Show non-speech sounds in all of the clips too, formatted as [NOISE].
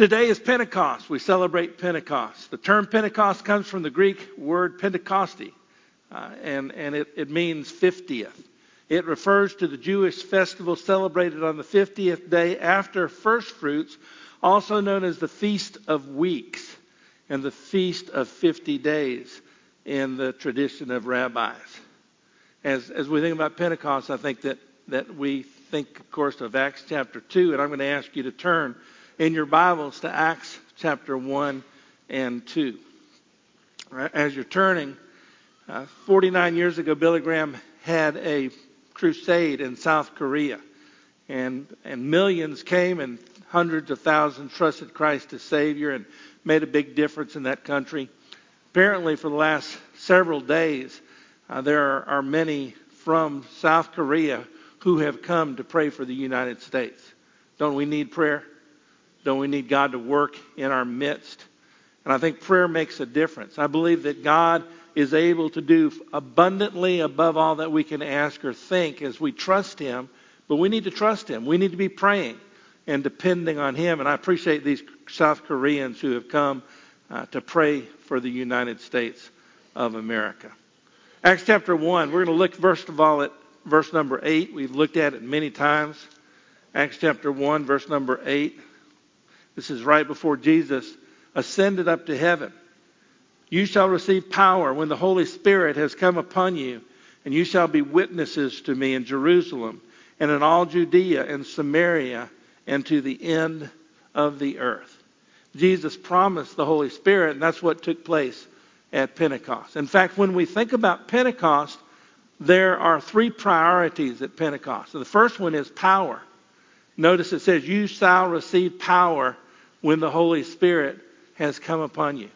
Today is Pentecost. We celebrate Pentecost. The term Pentecost comes from the Greek word Pentecoste, uh, and, and it, it means 50th. It refers to the Jewish festival celebrated on the 50th day after first fruits, also known as the Feast of Weeks and the Feast of 50 Days in the tradition of rabbis. As, as we think about Pentecost, I think that, that we think, of course, of Acts chapter 2, and I'm going to ask you to turn in your Bibles to Acts chapter 1 and 2. As you're turning, uh, 49 years ago, Billy Graham had a crusade in South Korea, and, and millions came and hundreds of thousands trusted Christ as Savior and made a big difference in that country. Apparently, for the last several days, uh, there are, are many from South Korea who have come to pray for the United States. Don't we need prayer? Don't we need God to work in our midst? And I think prayer makes a difference. I believe that God is able to do abundantly above all that we can ask or think as we trust Him. But we need to trust Him. We need to be praying and depending on Him. And I appreciate these South Koreans who have come uh, to pray for the United States of America. Acts chapter 1, we're going to look first of all at verse number 8. We've looked at it many times. Acts chapter 1, verse number 8. This is right before Jesus ascended up to heaven. You shall receive power when the Holy Spirit has come upon you, and you shall be witnesses to me in Jerusalem and in all Judea and Samaria and to the end of the earth. Jesus promised the Holy Spirit, and that's what took place at Pentecost. In fact, when we think about Pentecost, there are three priorities at Pentecost. So the first one is power. Notice it says, You shall receive power when the Holy Spirit has come upon you.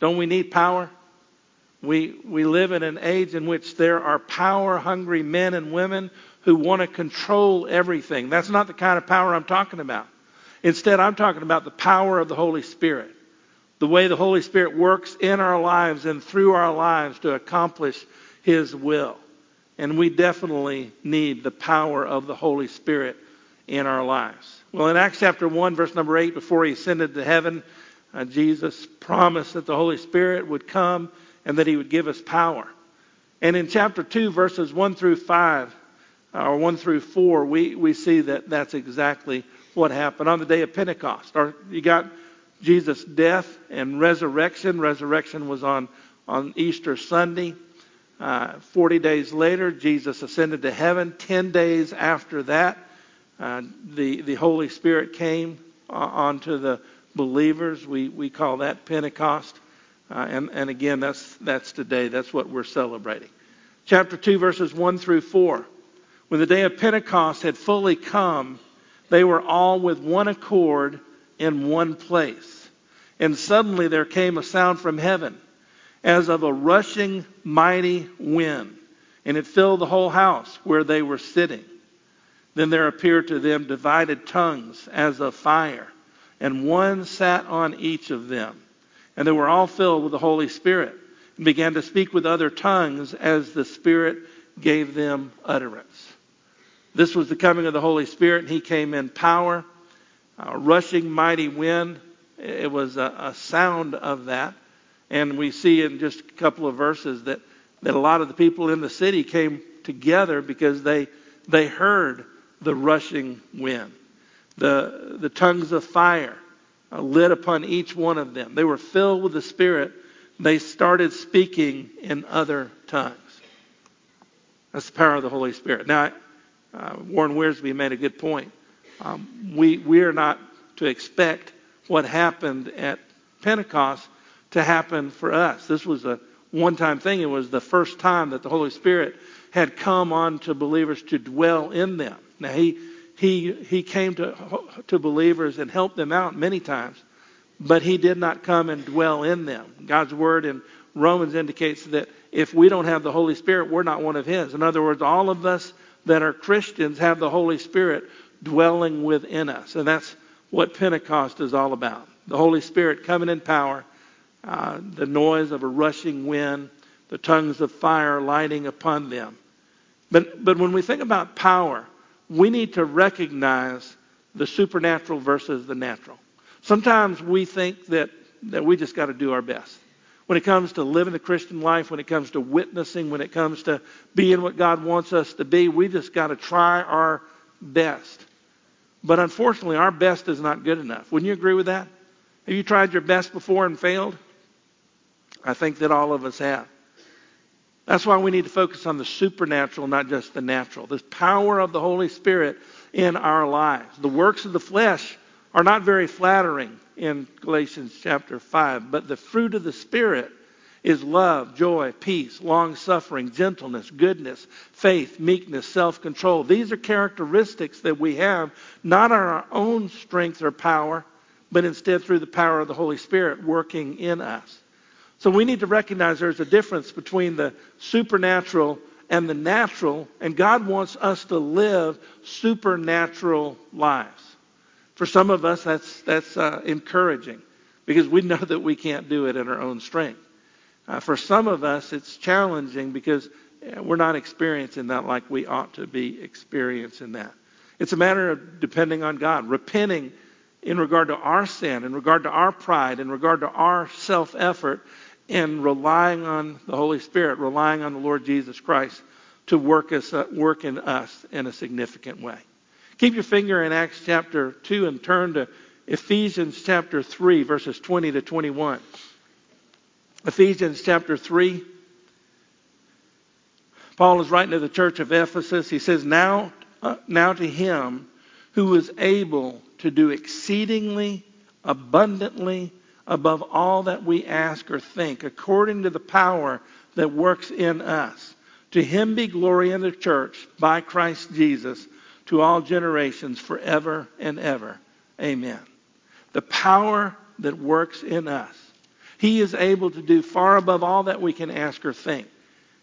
Don't we need power? We, we live in an age in which there are power hungry men and women who want to control everything. That's not the kind of power I'm talking about. Instead, I'm talking about the power of the Holy Spirit the way the Holy Spirit works in our lives and through our lives to accomplish His will. And we definitely need the power of the Holy Spirit in our lives. Well, in Acts chapter 1, verse number 8, before He ascended to heaven, uh, Jesus promised that the Holy Spirit would come and that He would give us power. And in chapter 2, verses 1 through 5, or 1 through 4, we, we see that that's exactly what happened on the day of Pentecost. Or you got Jesus' death and resurrection. Resurrection was on, on Easter Sunday. Uh, 40 days later, Jesus ascended to heaven. 10 days after that, uh, the, the Holy Spirit came uh, onto the believers. We, we call that Pentecost. Uh, and, and again, that's, that's today. That's what we're celebrating. Chapter 2, verses 1 through 4. When the day of Pentecost had fully come, they were all with one accord in one place. And suddenly there came a sound from heaven as of a rushing mighty wind, and it filled the whole house where they were sitting. Then there appeared to them divided tongues as of fire, and one sat on each of them. And they were all filled with the Holy Spirit, and began to speak with other tongues as the Spirit gave them utterance. This was the coming of the Holy Spirit, and He came in power a rushing mighty wind. It was a, a sound of that. And we see in just a couple of verses that, that a lot of the people in the city came together because they, they heard the rushing wind. The, the tongues of fire uh, lit upon each one of them. They were filled with the Spirit. They started speaking in other tongues. That's the power of the Holy Spirit. Now, uh, Warren Wiersbe made a good point. Um, we, we are not to expect what happened at Pentecost to happen for us. This was a one time thing. It was the first time that the Holy Spirit had come on to believers to dwell in them. Now, he, he, he came to, to believers and helped them out many times, but he did not come and dwell in them. God's word in Romans indicates that if we don't have the Holy Spirit, we're not one of his. In other words, all of us that are Christians have the Holy Spirit dwelling within us. And that's what Pentecost is all about. The Holy Spirit coming in power, uh, the noise of a rushing wind, the tongues of fire lighting upon them. But, but when we think about power, we need to recognize the supernatural versus the natural. Sometimes we think that, that we just got to do our best. When it comes to living the Christian life, when it comes to witnessing, when it comes to being what God wants us to be, we just got to try our best. But unfortunately, our best is not good enough. Wouldn't you agree with that? Have you tried your best before and failed? I think that all of us have. That's why we need to focus on the supernatural, not just the natural. This power of the Holy Spirit in our lives. The works of the flesh are not very flattering in Galatians chapter 5, but the fruit of the Spirit is love, joy, peace, long suffering, gentleness, goodness, faith, meekness, self control. These are characteristics that we have not on our own strength or power, but instead through the power of the Holy Spirit working in us. So we need to recognize there's a difference between the supernatural and the natural, and God wants us to live supernatural lives. For some of us, that's, that's uh, encouraging because we know [LAUGHS] that we can't do it in our own strength. Uh, for some of us, it's challenging because we're not experiencing that like we ought to be experiencing that. It's a matter of depending on God, repenting in regard to our sin, in regard to our pride, in regard to our self effort, and relying on the Holy Spirit, relying on the Lord Jesus Christ to work, us, uh, work in us in a significant way. Keep your finger in Acts chapter 2 and turn to Ephesians chapter 3, verses 20 to 21. Ephesians chapter 3. Paul is writing to the church of Ephesus. He says, Now, uh, now to him who is able to do exceedingly abundantly above all that we ask or think, according to the power that works in us. To him be glory in the church by Christ Jesus to all generations forever and ever. Amen. The power that works in us. He is able to do far above all that we can ask or think.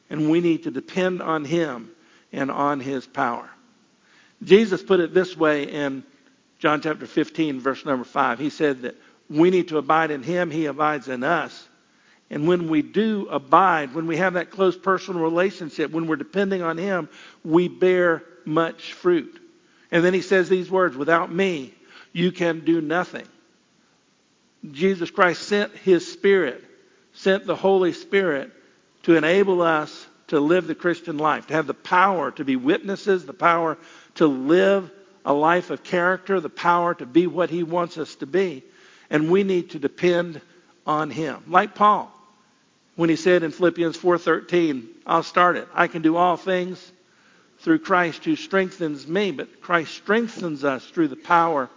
And we need to depend on him and on his power. Jesus put it this way in John chapter 15, verse number 5. He said that we need to abide in him, he abides in us. And when we do abide, when we have that close personal relationship, when we're depending on him, we bear much fruit. And then he says these words without me, you can do nothing. Jesus Christ sent his Spirit, sent the Holy Spirit to enable us to live the Christian life, to have the power to be witnesses, the power to live a life of character, the power to be what he wants us to be. And we need to depend on him. Like Paul, when he said in Philippians 4:13, I'll start it. I can do all things through Christ who strengthens me, but Christ strengthens us through the power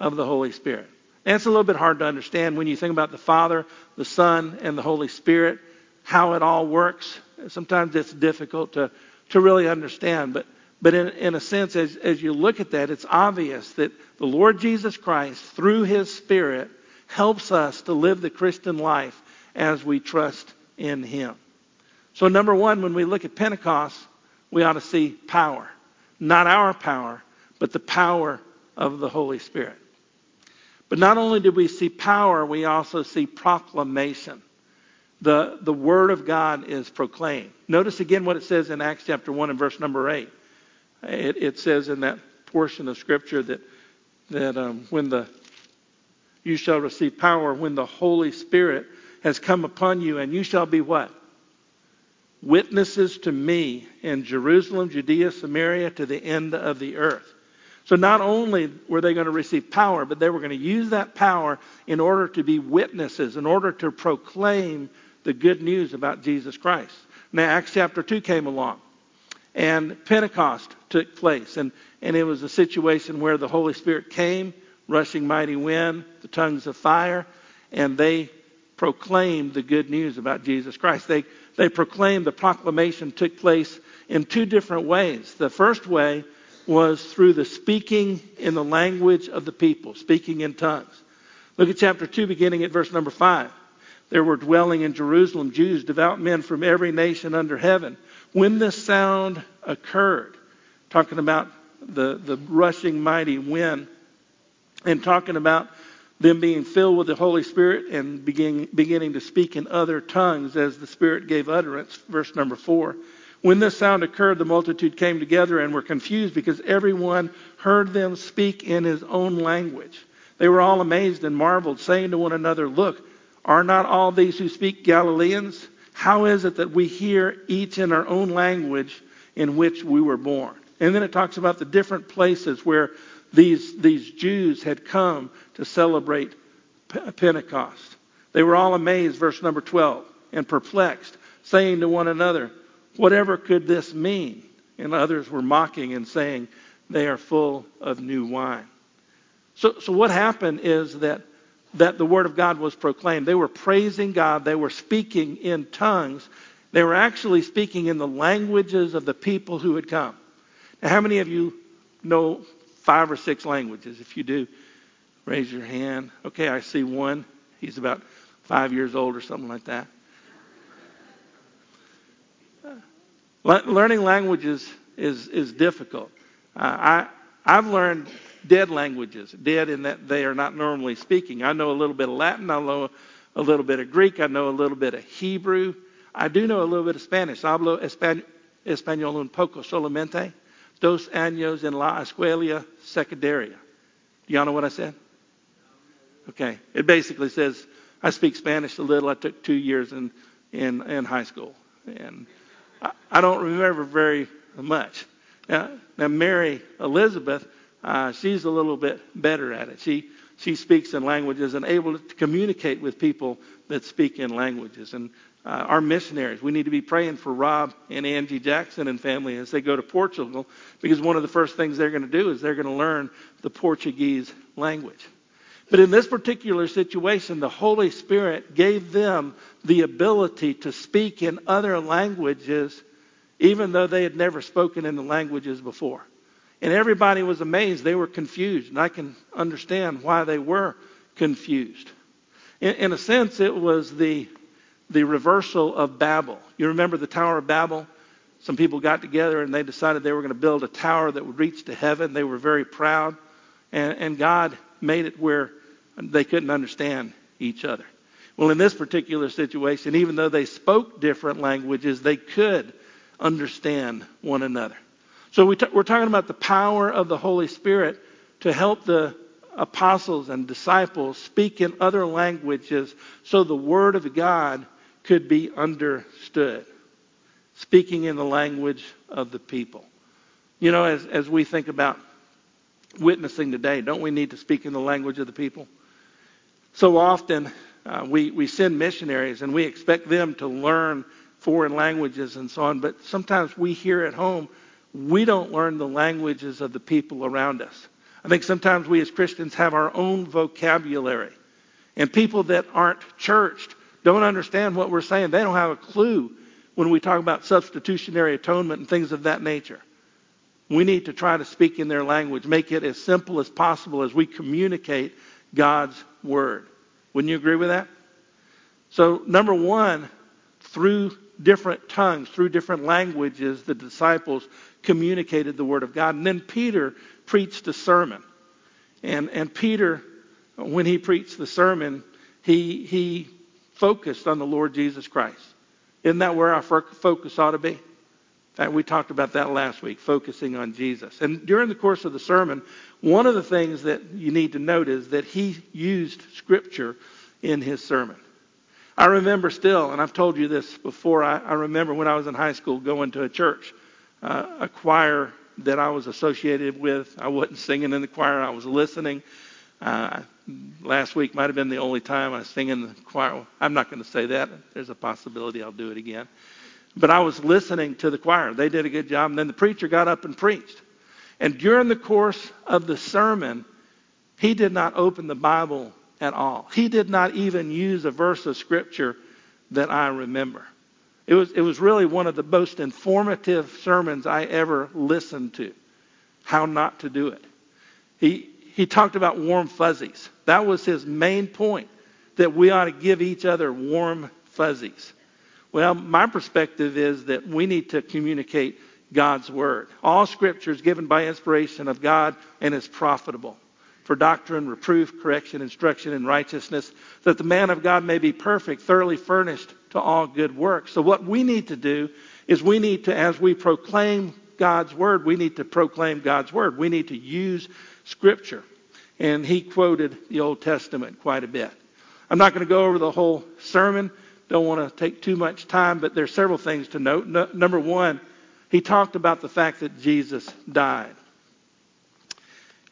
of the Holy Spirit. And it's a little bit hard to understand when you think about the Father, the Son, and the Holy Spirit, how it all works. Sometimes it's difficult to, to really understand. But, but in, in a sense, as, as you look at that, it's obvious that the Lord Jesus Christ, through His Spirit, helps us to live the Christian life as we trust in Him. So, number one, when we look at Pentecost, we ought to see power. Not our power, but the power of the Holy Spirit. But not only do we see power, we also see proclamation. The, the Word of God is proclaimed. Notice again what it says in Acts chapter 1 and verse number 8. It, it says in that portion of Scripture that, that um, when the you shall receive power when the Holy Spirit has come upon you, and you shall be what? Witnesses to me in Jerusalem, Judea, Samaria, to the end of the earth. So not only were they going to receive power, but they were going to use that power in order to be witnesses, in order to proclaim the good news about Jesus Christ. Now, Acts chapter 2 came along, and Pentecost took place. And, and it was a situation where the Holy Spirit came, rushing mighty wind, the tongues of fire, and they proclaimed the good news about Jesus Christ. They, they proclaimed, the proclamation took place in two different ways. The first way was through the speaking in the language of the people, speaking in tongues. Look at chapter 2, beginning at verse number 5. There were dwelling in Jerusalem Jews, devout men from every nation under heaven. When this sound occurred, talking about the, the rushing mighty wind, and talking about them being filled with the Holy Spirit and begin, beginning to speak in other tongues as the Spirit gave utterance, verse number 4. When this sound occurred, the multitude came together and were confused because everyone heard them speak in his own language. They were all amazed and marveled, saying to one another, Look, are not all these who speak Galileans? How is it that we hear each in our own language in which we were born? And then it talks about the different places where these, these Jews had come to celebrate Pentecost. They were all amazed, verse number 12, and perplexed, saying to one another, Whatever could this mean? And others were mocking and saying, They are full of new wine. So, so what happened is that, that the Word of God was proclaimed. They were praising God, they were speaking in tongues, they were actually speaking in the languages of the people who had come. How many of you know five or six languages? If you do, raise your hand. Okay, I see one. He's about five years old or something like that. Learning languages is, is difficult. Uh, I, I've learned dead languages, dead in that they are not normally speaking. I know a little bit of Latin, I know a little bit of Greek, I know a little bit of Hebrew. I do know a little bit of Spanish. Hablo español un poco solamente. Dos años en la escuela secundaria. Do y'all know what I said? Okay. It basically says I speak Spanish a little. I took two years in in, in high school, and I, I don't remember very much. Now, now Mary Elizabeth, uh, she's a little bit better at it. She she speaks in languages and able to communicate with people that speak in languages. And uh, our missionaries, we need to be praying for Rob and Angie Jackson and family as they go to Portugal, because one of the first things they're going to do is they're going to learn the Portuguese language. But in this particular situation, the Holy Spirit gave them the ability to speak in other languages, even though they had never spoken in the languages before. And everybody was amazed. They were confused. And I can understand why they were confused. In, in a sense, it was the, the reversal of Babel. You remember the Tower of Babel? Some people got together and they decided they were going to build a tower that would reach to heaven. They were very proud. And, and God made it where they couldn't understand each other. Well, in this particular situation, even though they spoke different languages, they could understand one another. So we are talking about the power of the Holy Spirit to help the apostles and disciples speak in other languages so the Word of God could be understood. Speaking in the language of the people. You know, as, as we think about witnessing today, don't we need to speak in the language of the people? So often uh, we, we send missionaries and we expect them to learn foreign languages and so on, but sometimes we here at home, we don't learn the languages of the people around us. I think sometimes we as Christians have our own vocabulary. And people that aren't churched don't understand what we're saying. They don't have a clue when we talk about substitutionary atonement and things of that nature. We need to try to speak in their language, make it as simple as possible as we communicate God's word. Wouldn't you agree with that? So, number one, through different tongues, through different languages, the disciples communicated the word of God. And then Peter preached a sermon. And, and Peter, when he preached the sermon, he, he focused on the Lord Jesus Christ. Isn't that where our focus ought to be? Fact, we talked about that last week, focusing on Jesus. And during the course of the sermon, one of the things that you need to note is that he used Scripture in his sermon. I remember still, and I've told you this before, I, I remember when I was in high school going to a church, uh, a choir that I was associated with. I wasn't singing in the choir, I was listening. Uh, last week might have been the only time I sing in the choir. I'm not going to say that. There's a possibility I'll do it again. But I was listening to the choir. They did a good job. And then the preacher got up and preached. And during the course of the sermon, he did not open the Bible at all. He did not even use a verse of Scripture that I remember. It was, it was really one of the most informative sermons I ever listened to. How not to do it. He, he talked about warm fuzzies. That was his main point, that we ought to give each other warm fuzzies. Well, my perspective is that we need to communicate God's word. All scripture is given by inspiration of God and is profitable for doctrine, reproof, correction, instruction in righteousness, that the man of God may be perfect, thoroughly furnished to all good works. So what we need to do is we need to, as we proclaim God's word, we need to proclaim God's word. We need to use scripture. and he quoted the Old Testament quite a bit. I'm not going to go over the whole sermon. Don't want to take too much time, but there's several things to note. No, number one, he talked about the fact that Jesus died.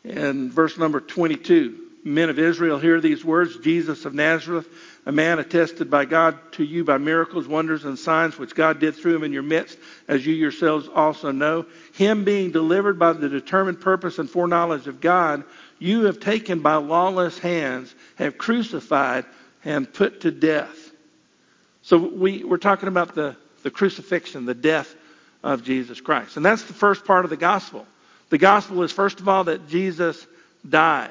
In verse number 22, men of Israel, hear these words Jesus of Nazareth, a man attested by God to you by miracles, wonders, and signs which God did through him in your midst, as you yourselves also know. Him being delivered by the determined purpose and foreknowledge of God, you have taken by lawless hands, have crucified, and put to death. So we, we're talking about the, the crucifixion, the death of Jesus Christ. And that's the first part of the gospel. The gospel is, first of all, that Jesus died.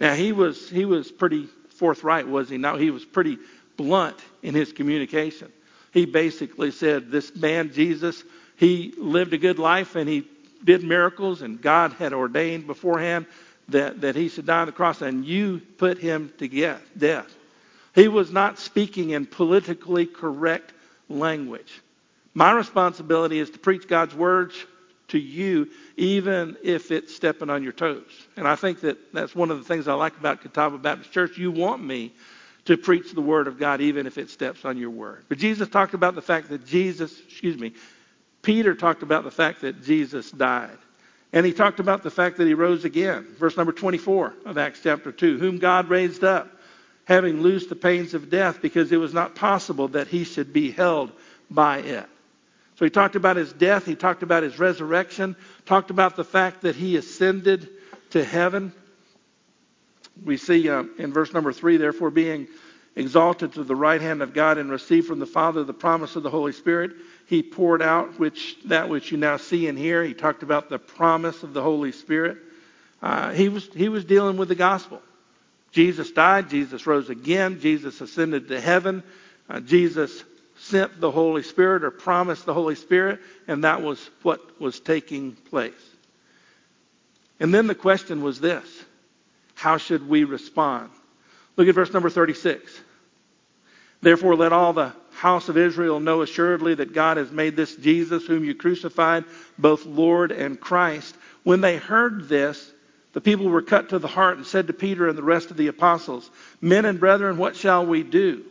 Now, he was, he was pretty forthright, was he Now, He was pretty blunt in his communication. He basically said, This man, Jesus, he lived a good life and he did miracles, and God had ordained beforehand that, that he should die on the cross, and you put him to death. He was not speaking in politically correct language. My responsibility is to preach God's words to you, even if it's stepping on your toes. And I think that that's one of the things I like about Catawba Baptist Church. You want me to preach the word of God, even if it steps on your word. But Jesus talked about the fact that Jesus, excuse me, Peter talked about the fact that Jesus died. And he talked about the fact that he rose again. Verse number 24 of Acts chapter 2, whom God raised up, having loosed the pains of death, because it was not possible that he should be held by it. So he talked about his death, he talked about his resurrection, talked about the fact that he ascended to heaven. We see uh, in verse number three, therefore, being exalted to the right hand of God and received from the Father the promise of the Holy Spirit, he poured out which that which you now see and hear. He talked about the promise of the Holy Spirit. Uh, he was he was dealing with the gospel. Jesus died. Jesus rose again. Jesus ascended to heaven. Uh, Jesus sent the Holy Spirit or promised the Holy Spirit, and that was what was taking place. And then the question was this how should we respond? Look at verse number 36. Therefore, let all the house of Israel know assuredly that God has made this Jesus, whom you crucified, both Lord and Christ. When they heard this, the people were cut to the heart and said to Peter and the rest of the apostles, Men and brethren, what shall we do?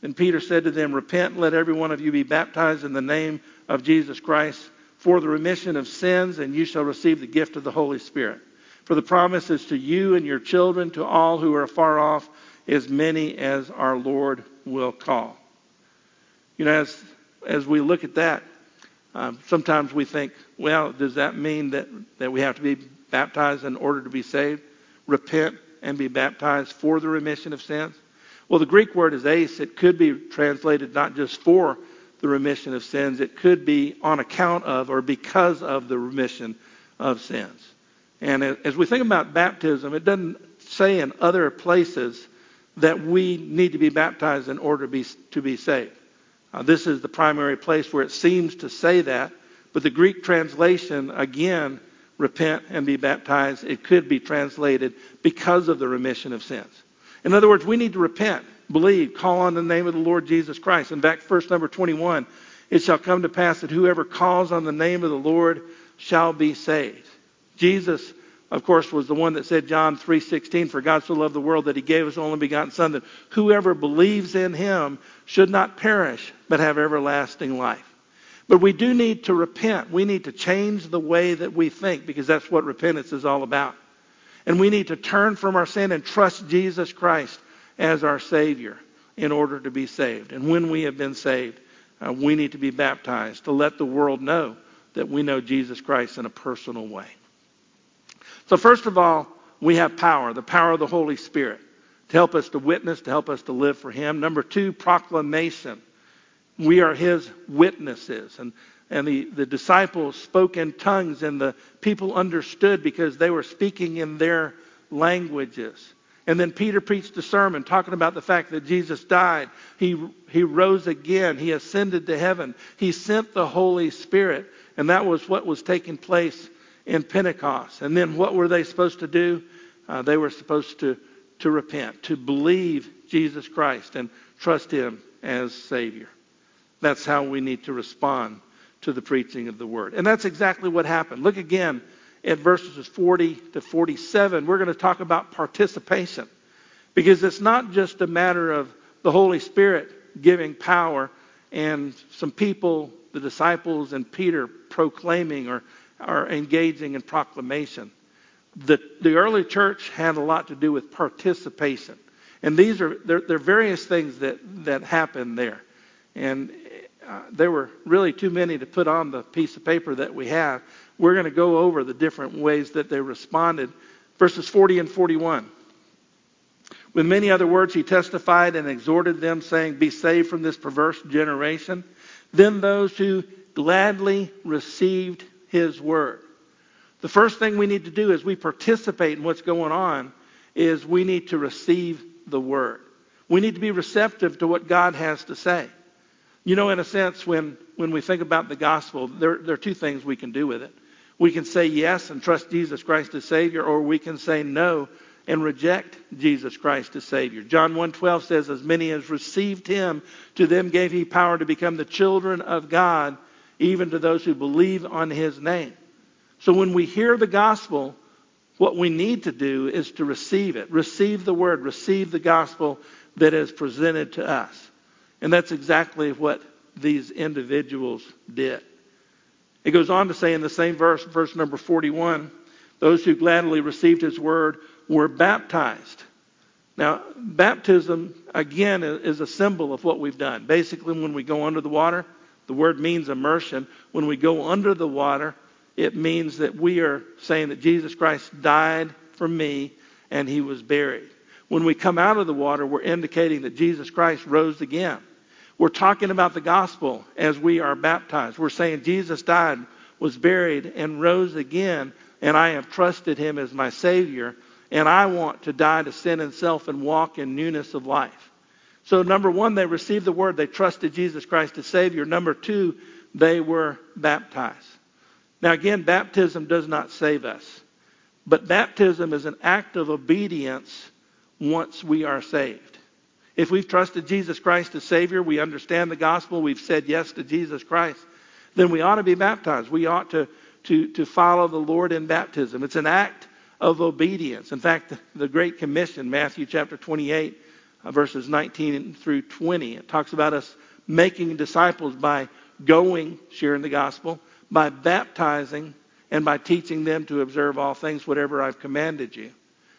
Then Peter said to them, Repent, and let every one of you be baptized in the name of Jesus Christ for the remission of sins, and you shall receive the gift of the Holy Spirit. For the promise is to you and your children, to all who are far off, as many as our Lord will call. You know, as, as we look at that, um, sometimes we think, well, does that mean that, that we have to be baptized in order to be saved? Repent and be baptized for the remission of sins? Well, the Greek word is eis. It could be translated not just for the remission of sins, it could be on account of or because of the remission of sins. And as we think about baptism, it doesn't say in other places that we need to be baptized in order to be, to be saved. Uh, this is the primary place where it seems to say that, but the Greek translation, again, repent and be baptized, it could be translated because of the remission of sins. In other words, we need to repent, believe, call on the name of the Lord Jesus Christ. In fact, verse number 21, it shall come to pass that whoever calls on the name of the Lord shall be saved. Jesus, of course, was the one that said, John 3.16, For God so loved the world that he gave his only begotten Son, that whoever believes in him should not perish, but have everlasting life. But we do need to repent. We need to change the way that we think, because that's what repentance is all about. And we need to turn from our sin and trust Jesus Christ as our Savior in order to be saved. And when we have been saved, uh, we need to be baptized to let the world know that we know Jesus Christ in a personal way. So, first of all, we have power, the power of the Holy Spirit, to help us to witness, to help us to live for Him. Number two, proclamation. We are His witnesses. And and the, the disciples spoke in tongues, and the people understood because they were speaking in their languages. And then Peter preached a sermon talking about the fact that Jesus died. He, he rose again. He ascended to heaven. He sent the Holy Spirit. And that was what was taking place in Pentecost. And then what were they supposed to do? Uh, they were supposed to, to repent, to believe Jesus Christ and trust Him as Savior. That's how we need to respond to the preaching of the word. And that's exactly what happened. Look again at verses 40 to 47, we're going to talk about participation. Because it's not just a matter of the Holy Spirit giving power and some people, the disciples and Peter, proclaiming or, or engaging in proclamation. The, the early church had a lot to do with participation. And these are, there, there are various things that, that happen there. And uh, there were really too many to put on the piece of paper that we have. We're going to go over the different ways that they responded. Verses 40 and 41. With many other words, he testified and exhorted them, saying, Be saved from this perverse generation. Then those who gladly received his word. The first thing we need to do as we participate in what's going on is we need to receive the word. We need to be receptive to what God has to say. You know, in a sense, when, when we think about the gospel, there, there are two things we can do with it. We can say yes and trust Jesus Christ as Savior, or we can say no and reject Jesus Christ as Savior. John 1.12 says, As many as received Him, to them gave He power to become the children of God, even to those who believe on His name. So when we hear the gospel, what we need to do is to receive it. Receive the word, receive the gospel that is presented to us. And that's exactly what these individuals did. It goes on to say in the same verse, verse number 41, those who gladly received his word were baptized. Now, baptism, again, is a symbol of what we've done. Basically, when we go under the water, the word means immersion. When we go under the water, it means that we are saying that Jesus Christ died for me and he was buried. When we come out of the water, we're indicating that Jesus Christ rose again. We're talking about the gospel as we are baptized. We're saying Jesus died, was buried, and rose again, and I have trusted him as my Savior, and I want to die to sin and self and walk in newness of life. So, number one, they received the word. They trusted Jesus Christ as Savior. Number two, they were baptized. Now, again, baptism does not save us, but baptism is an act of obedience once we are saved. If we've trusted Jesus Christ as Savior, we understand the gospel, we've said yes to Jesus Christ, then we ought to be baptized. We ought to, to, to follow the Lord in baptism. It's an act of obedience. In fact, the Great Commission, Matthew chapter 28, uh, verses 19 through 20, it talks about us making disciples by going, sharing the gospel, by baptizing and by teaching them to observe all things, whatever I've commanded you.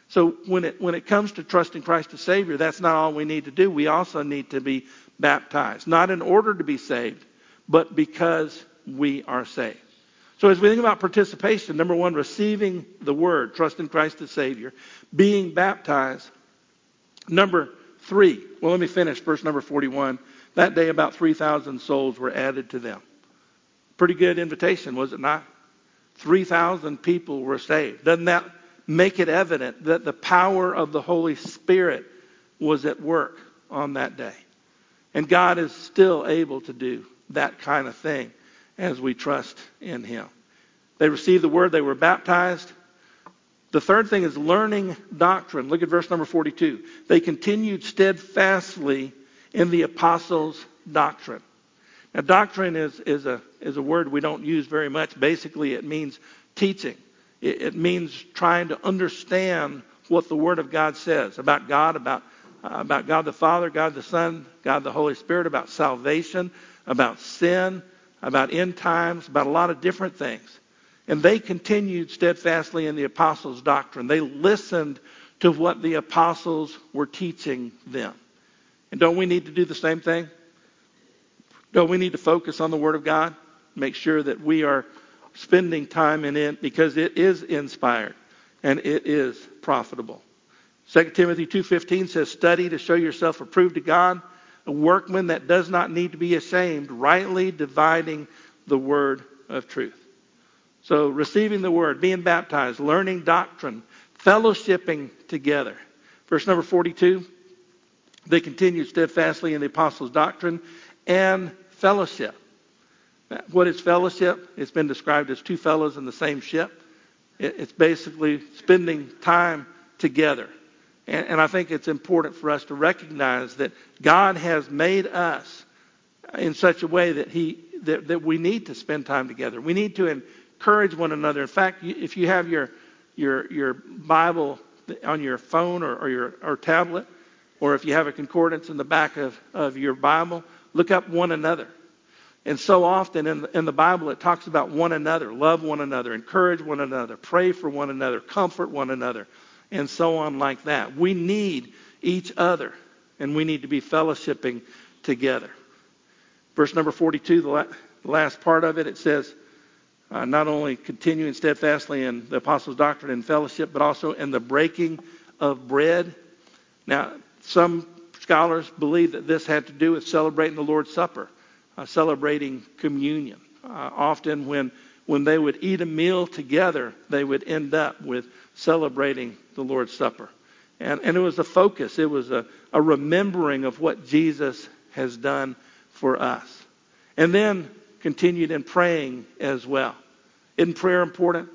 So when it, when it comes to trusting Christ as Savior, that's not all we need to do. We also need to be baptized, not in order to be saved, but because we are saved. So as we think about participation, number one, receiving the word, trusting Christ as Savior, being baptized. Number three, well, let me finish verse number 41. That day, about 3,000 souls were added to them. Pretty good invitation, was it not? 3,000 people were saved. Doesn't that make it evident that the power of the Holy Spirit was at work on that day? And God is still able to do that kind of thing as we trust in Him. They received the word, they were baptized. The third thing is learning doctrine. Look at verse number 42. They continued steadfastly in the apostles' doctrine. Now, doctrine is, is, a, is a word we don't use very much. Basically, it means teaching, it, it means trying to understand what the Word of God says about God, about, uh, about God the Father, God the Son, God the Holy Spirit, about salvation, about sin, about end times, about a lot of different things. And they continued steadfastly in the apostles' doctrine. They listened to what the apostles were teaching them. And don't we need to do the same thing? Don't we need to focus on the Word of God, make sure that we are spending time in it because it is inspired and it is profitable. 2 Timothy 2:15 says, "Study to show yourself approved to God, a workman that does not need to be ashamed, rightly dividing the word of truth." So, receiving the word, being baptized, learning doctrine, fellowshipping together. Verse number 42, they continued steadfastly in the apostles' doctrine and fellowship. What is fellowship? It's been described as two fellows in the same ship. It's basically spending time together. And, I think it's important for us to recognize that God has made us in such a way that He that, that we need to spend time together. We need to encourage one another. In fact, if you have your your your Bible on your phone or, or your or tablet, or if you have a concordance in the back of, of your Bible, look up one another. And so often in the, in the Bible, it talks about one another, love one another, encourage one another, pray for one another, comfort one another, and so on like that. We need each other, and we need to be fellowshipping together. Verse number 42, the last part of it, it says, uh, not only continuing steadfastly in the apostles' doctrine and fellowship, but also in the breaking of bread. Now, some scholars believe that this had to do with celebrating the Lord's Supper, uh, celebrating communion. Uh, often, when when they would eat a meal together, they would end up with celebrating the Lord's Supper. And, and it was a focus, it was a, a remembering of what Jesus has done for us. And then continued in praying as well. Isn't prayer important?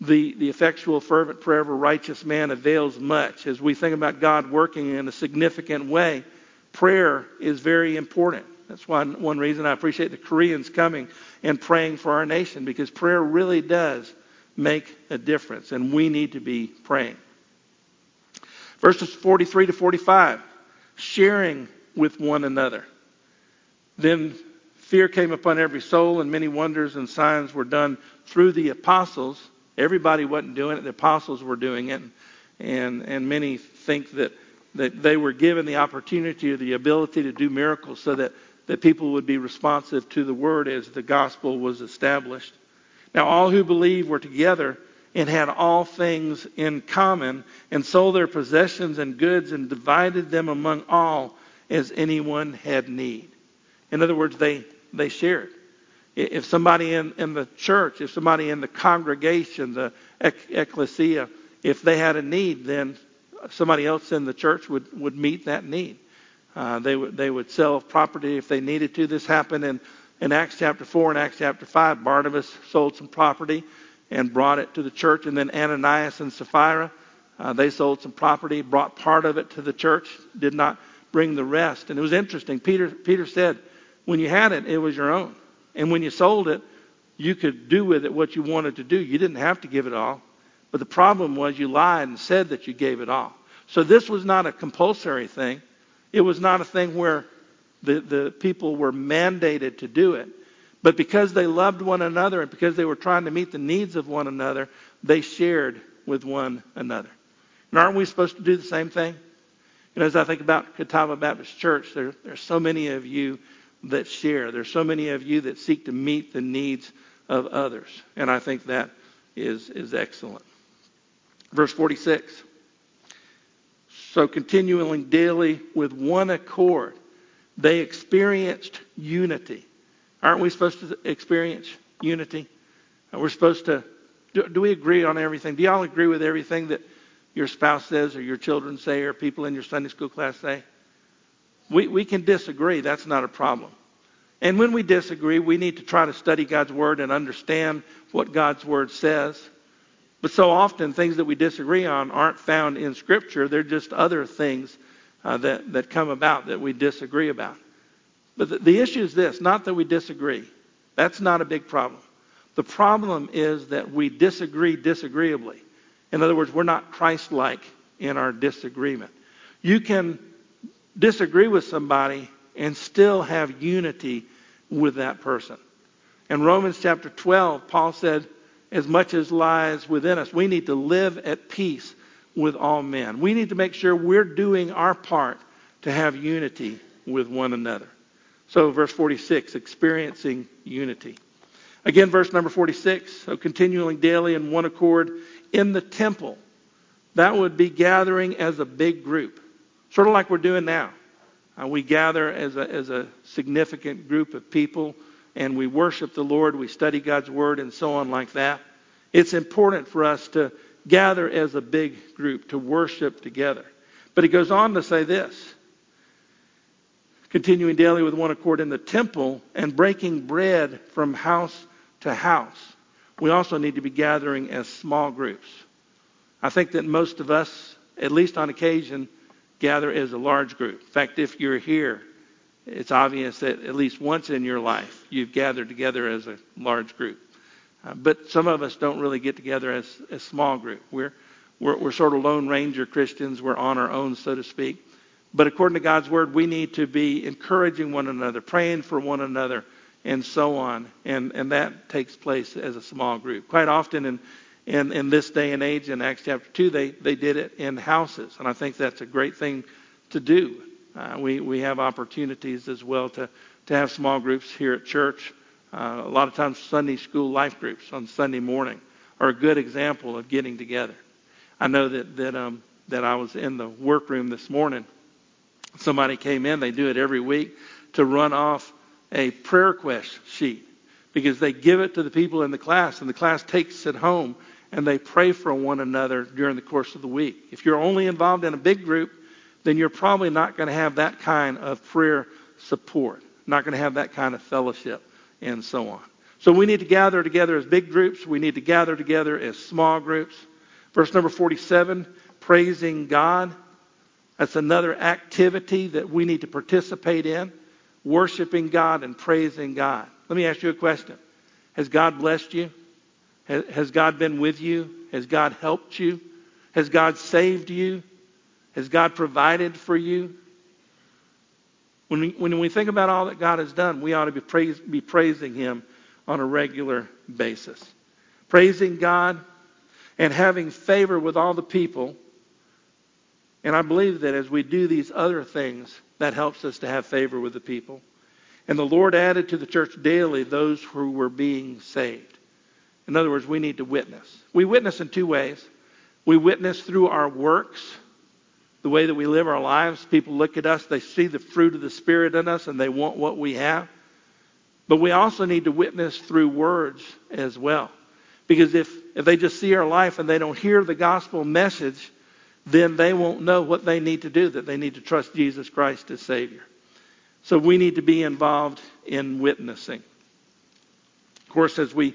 The, the effectual, fervent prayer of a righteous man avails much. As we think about God working in a significant way, prayer is very important. That's one, one reason I appreciate the Koreans coming and praying for our nation because prayer really does make a difference, and we need to be praying. Verses 43 to 45, sharing with one another. Then fear came upon every soul, and many wonders and signs were done through the apostles. Everybody wasn't doing it, the apostles were doing it. And, and many think that, that they were given the opportunity or the ability to do miracles so that, that people would be responsive to the word as the gospel was established. Now, all who believed were together and had all things in common, and sold their possessions and goods and divided them among all as anyone had need. In other words, they, they shared. If somebody in, in the church, if somebody in the congregation, the ecclesia, if they had a need, then somebody else in the church would, would meet that need. Uh, they, would, they would sell property if they needed to. This happened in, in Acts chapter 4 and Acts chapter 5. Barnabas sold some property and brought it to the church. And then Ananias and Sapphira, uh, they sold some property, brought part of it to the church, did not bring the rest. And it was interesting. Peter, Peter said, when you had it, it was your own. And when you sold it, you could do with it what you wanted to do. You didn't have to give it all. But the problem was you lied and said that you gave it all. So this was not a compulsory thing. It was not a thing where the, the people were mandated to do it. But because they loved one another and because they were trying to meet the needs of one another, they shared with one another. And aren't we supposed to do the same thing? Know, as I think about Catawba Baptist Church, there, there are so many of you that share. There's so many of you that seek to meet the needs of others. And I think that is, is excellent. Verse 46. So continuing daily with one accord, they experienced unity. Aren't we supposed to experience unity? We're supposed to. Do, do we agree on everything? Do y'all agree with everything that your spouse says or your children say or people in your Sunday school class say? We, we can disagree. That's not a problem. And when we disagree, we need to try to study God's Word and understand what God's Word says. But so often, things that we disagree on aren't found in Scripture. They're just other things uh, that, that come about that we disagree about. But the, the issue is this not that we disagree, that's not a big problem. The problem is that we disagree disagreeably. In other words, we're not Christ like in our disagreement. You can disagree with somebody and still have unity with that person. In Romans chapter 12, Paul said, as much as lies within us, we need to live at peace with all men. We need to make sure we're doing our part to have unity with one another. So, verse 46, experiencing unity. Again, verse number 46, so continuing daily in one accord in the temple. That would be gathering as a big group, sort of like we're doing now. Uh, we gather as a, as a significant group of people and we worship the Lord, we study God's Word, and so on, like that. It's important for us to gather as a big group, to worship together. But he goes on to say this continuing daily with one accord in the temple and breaking bread from house to house. We also need to be gathering as small groups. I think that most of us, at least on occasion, gather as a large group. In fact, if you're here, it's obvious that at least once in your life you've gathered together as a large group. Uh, but some of us don't really get together as a small group. We're, we're, we're sort of Lone Ranger Christians. We're on our own, so to speak. But according to God's word, we need to be encouraging one another, praying for one another, and so on. And, and that takes place as a small group. Quite often in, in, in this day and age, in Acts chapter 2, they, they did it in houses. And I think that's a great thing to do. Uh, we, we have opportunities as well to, to have small groups here at church. Uh, a lot of times, Sunday school life groups on Sunday morning are a good example of getting together. I know that that um, that I was in the workroom this morning. Somebody came in. They do it every week to run off a prayer request sheet because they give it to the people in the class, and the class takes it home and they pray for one another during the course of the week. If you're only involved in a big group, then you're probably not going to have that kind of prayer support, not going to have that kind of fellowship, and so on. So we need to gather together as big groups. We need to gather together as small groups. Verse number 47, praising God. That's another activity that we need to participate in, worshiping God and praising God. Let me ask you a question. Has God blessed you? Has God been with you? Has God helped you? Has God saved you? Has God provided for you? When we, when we think about all that God has done, we ought to be, praise, be praising Him on a regular basis. Praising God and having favor with all the people. And I believe that as we do these other things, that helps us to have favor with the people. And the Lord added to the church daily those who were being saved. In other words, we need to witness. We witness in two ways. We witness through our works, the way that we live our lives. People look at us, they see the fruit of the Spirit in us, and they want what we have. But we also need to witness through words as well. Because if, if they just see our life and they don't hear the gospel message, then they won't know what they need to do, that they need to trust Jesus Christ as Savior. So we need to be involved in witnessing. Of course, as we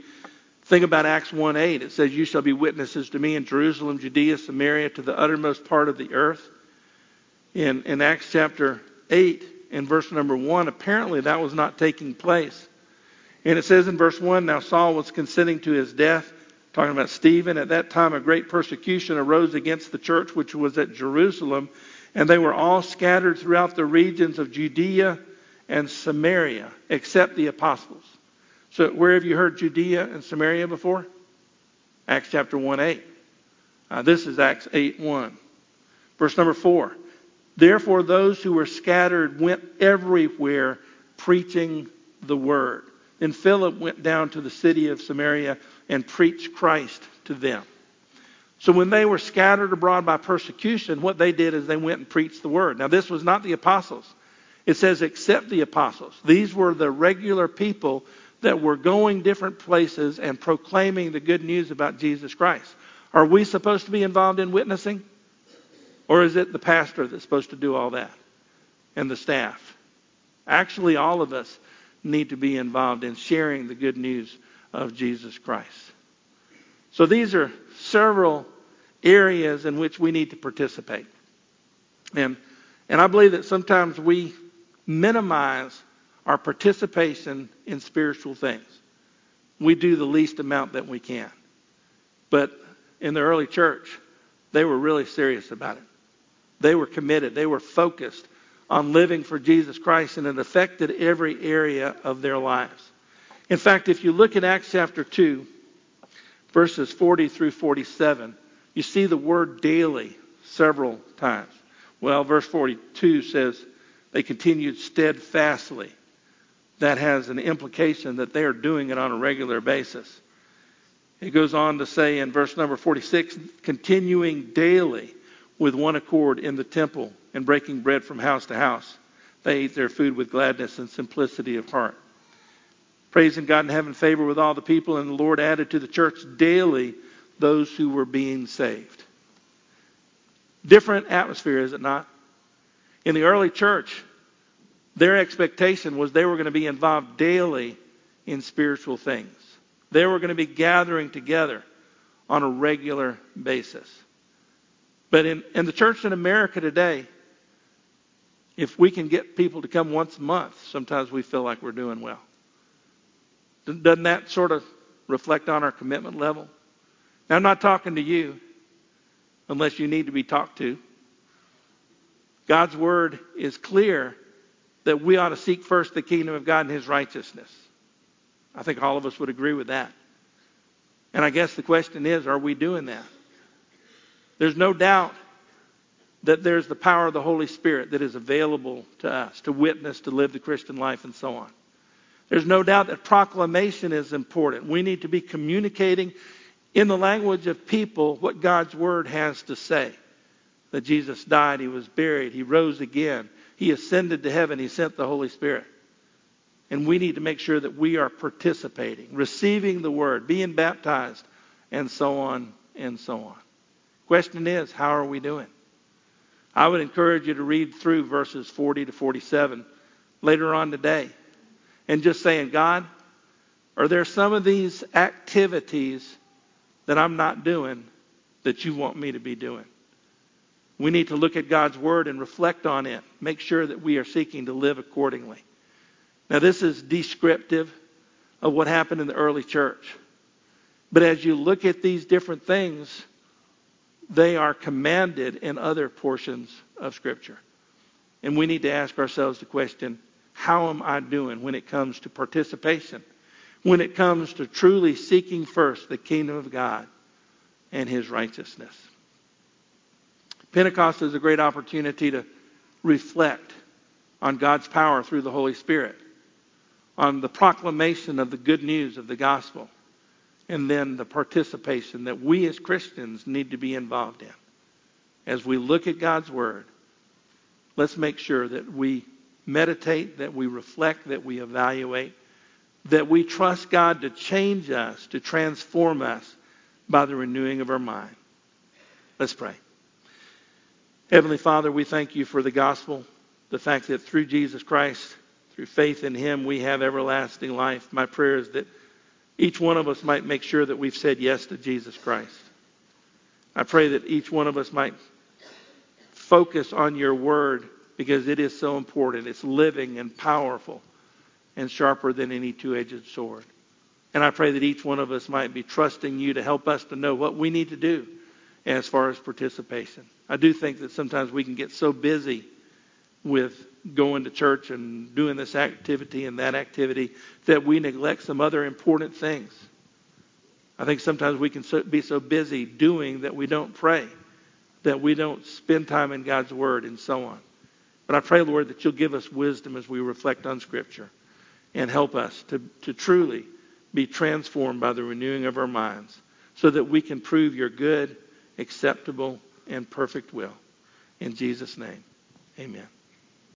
think about Acts 1 8, it says, You shall be witnesses to me in Jerusalem, Judea, Samaria, to the uttermost part of the earth. In, in Acts chapter 8, in verse number 1, apparently that was not taking place. And it says in verse 1 Now Saul was consenting to his death, talking about Stephen. At that time, a great persecution arose against the church which was at Jerusalem, and they were all scattered throughout the regions of Judea and Samaria, except the apostles. So, where have you heard Judea and Samaria before? Acts chapter 1 8. Uh, this is Acts 8 1. Verse number 4. Therefore, those who were scattered went everywhere preaching the word. And Philip went down to the city of Samaria and preached Christ to them. So when they were scattered abroad by persecution, what they did is they went and preached the word. Now, this was not the apostles. It says, except the apostles. These were the regular people that were going different places and proclaiming the good news about Jesus Christ. Are we supposed to be involved in witnessing? Or is it the pastor that's supposed to do all that and the staff? Actually, all of us need to be involved in sharing the good news of Jesus Christ. So these are several areas in which we need to participate. And, and I believe that sometimes we minimize our participation in spiritual things. We do the least amount that we can. But in the early church, they were really serious about it. They were committed. They were focused on living for Jesus Christ, and it affected every area of their lives. In fact, if you look at Acts chapter 2, verses 40 through 47, you see the word daily several times. Well, verse 42 says, they continued steadfastly. That has an implication that they are doing it on a regular basis. It goes on to say in verse number 46, continuing daily with one accord in the temple and breaking bread from house to house. They ate their food with gladness and simplicity of heart. Praising God and having favor with all the people, and the Lord added to the church daily those who were being saved. Different atmosphere, is it not? In the early church, their expectation was they were going to be involved daily in spiritual things. They were going to be gathering together on a regular basis. But in, in the church in America today, if we can get people to come once a month, sometimes we feel like we're doing well. Doesn't that sort of reflect on our commitment level? Now, I'm not talking to you unless you need to be talked to. God's word is clear that we ought to seek first the kingdom of God and his righteousness. I think all of us would agree with that. And I guess the question is, are we doing that? There's no doubt that there's the power of the Holy Spirit that is available to us to witness, to live the Christian life, and so on. There's no doubt that proclamation is important. We need to be communicating in the language of people what God's word has to say. That Jesus died, he was buried, he rose again, he ascended to heaven, he sent the Holy Spirit. And we need to make sure that we are participating, receiving the word, being baptized, and so on and so on. Question is, how are we doing? I would encourage you to read through verses 40 to 47 later on today and just saying, God, are there some of these activities that I'm not doing that you want me to be doing? We need to look at God's Word and reflect on it. Make sure that we are seeking to live accordingly. Now, this is descriptive of what happened in the early church. But as you look at these different things, they are commanded in other portions of Scripture. And we need to ask ourselves the question how am I doing when it comes to participation? When it comes to truly seeking first the kingdom of God and his righteousness? Pentecost is a great opportunity to reflect on God's power through the Holy Spirit, on the proclamation of the good news of the gospel, and then the participation that we as Christians need to be involved in. As we look at God's Word, let's make sure that we meditate, that we reflect, that we evaluate, that we trust God to change us, to transform us by the renewing of our mind. Let's pray. Heavenly Father, we thank you for the gospel, the fact that through Jesus Christ, through faith in him, we have everlasting life. My prayer is that each one of us might make sure that we've said yes to Jesus Christ. I pray that each one of us might focus on your word because it is so important. It's living and powerful and sharper than any two edged sword. And I pray that each one of us might be trusting you to help us to know what we need to do as far as participation. I do think that sometimes we can get so busy with going to church and doing this activity and that activity that we neglect some other important things. I think sometimes we can be so busy doing that we don't pray, that we don't spend time in God's Word, and so on. But I pray, Lord, that you'll give us wisdom as we reflect on Scripture and help us to, to truly be transformed by the renewing of our minds so that we can prove your good, acceptable, and perfect will. In Jesus' name, amen.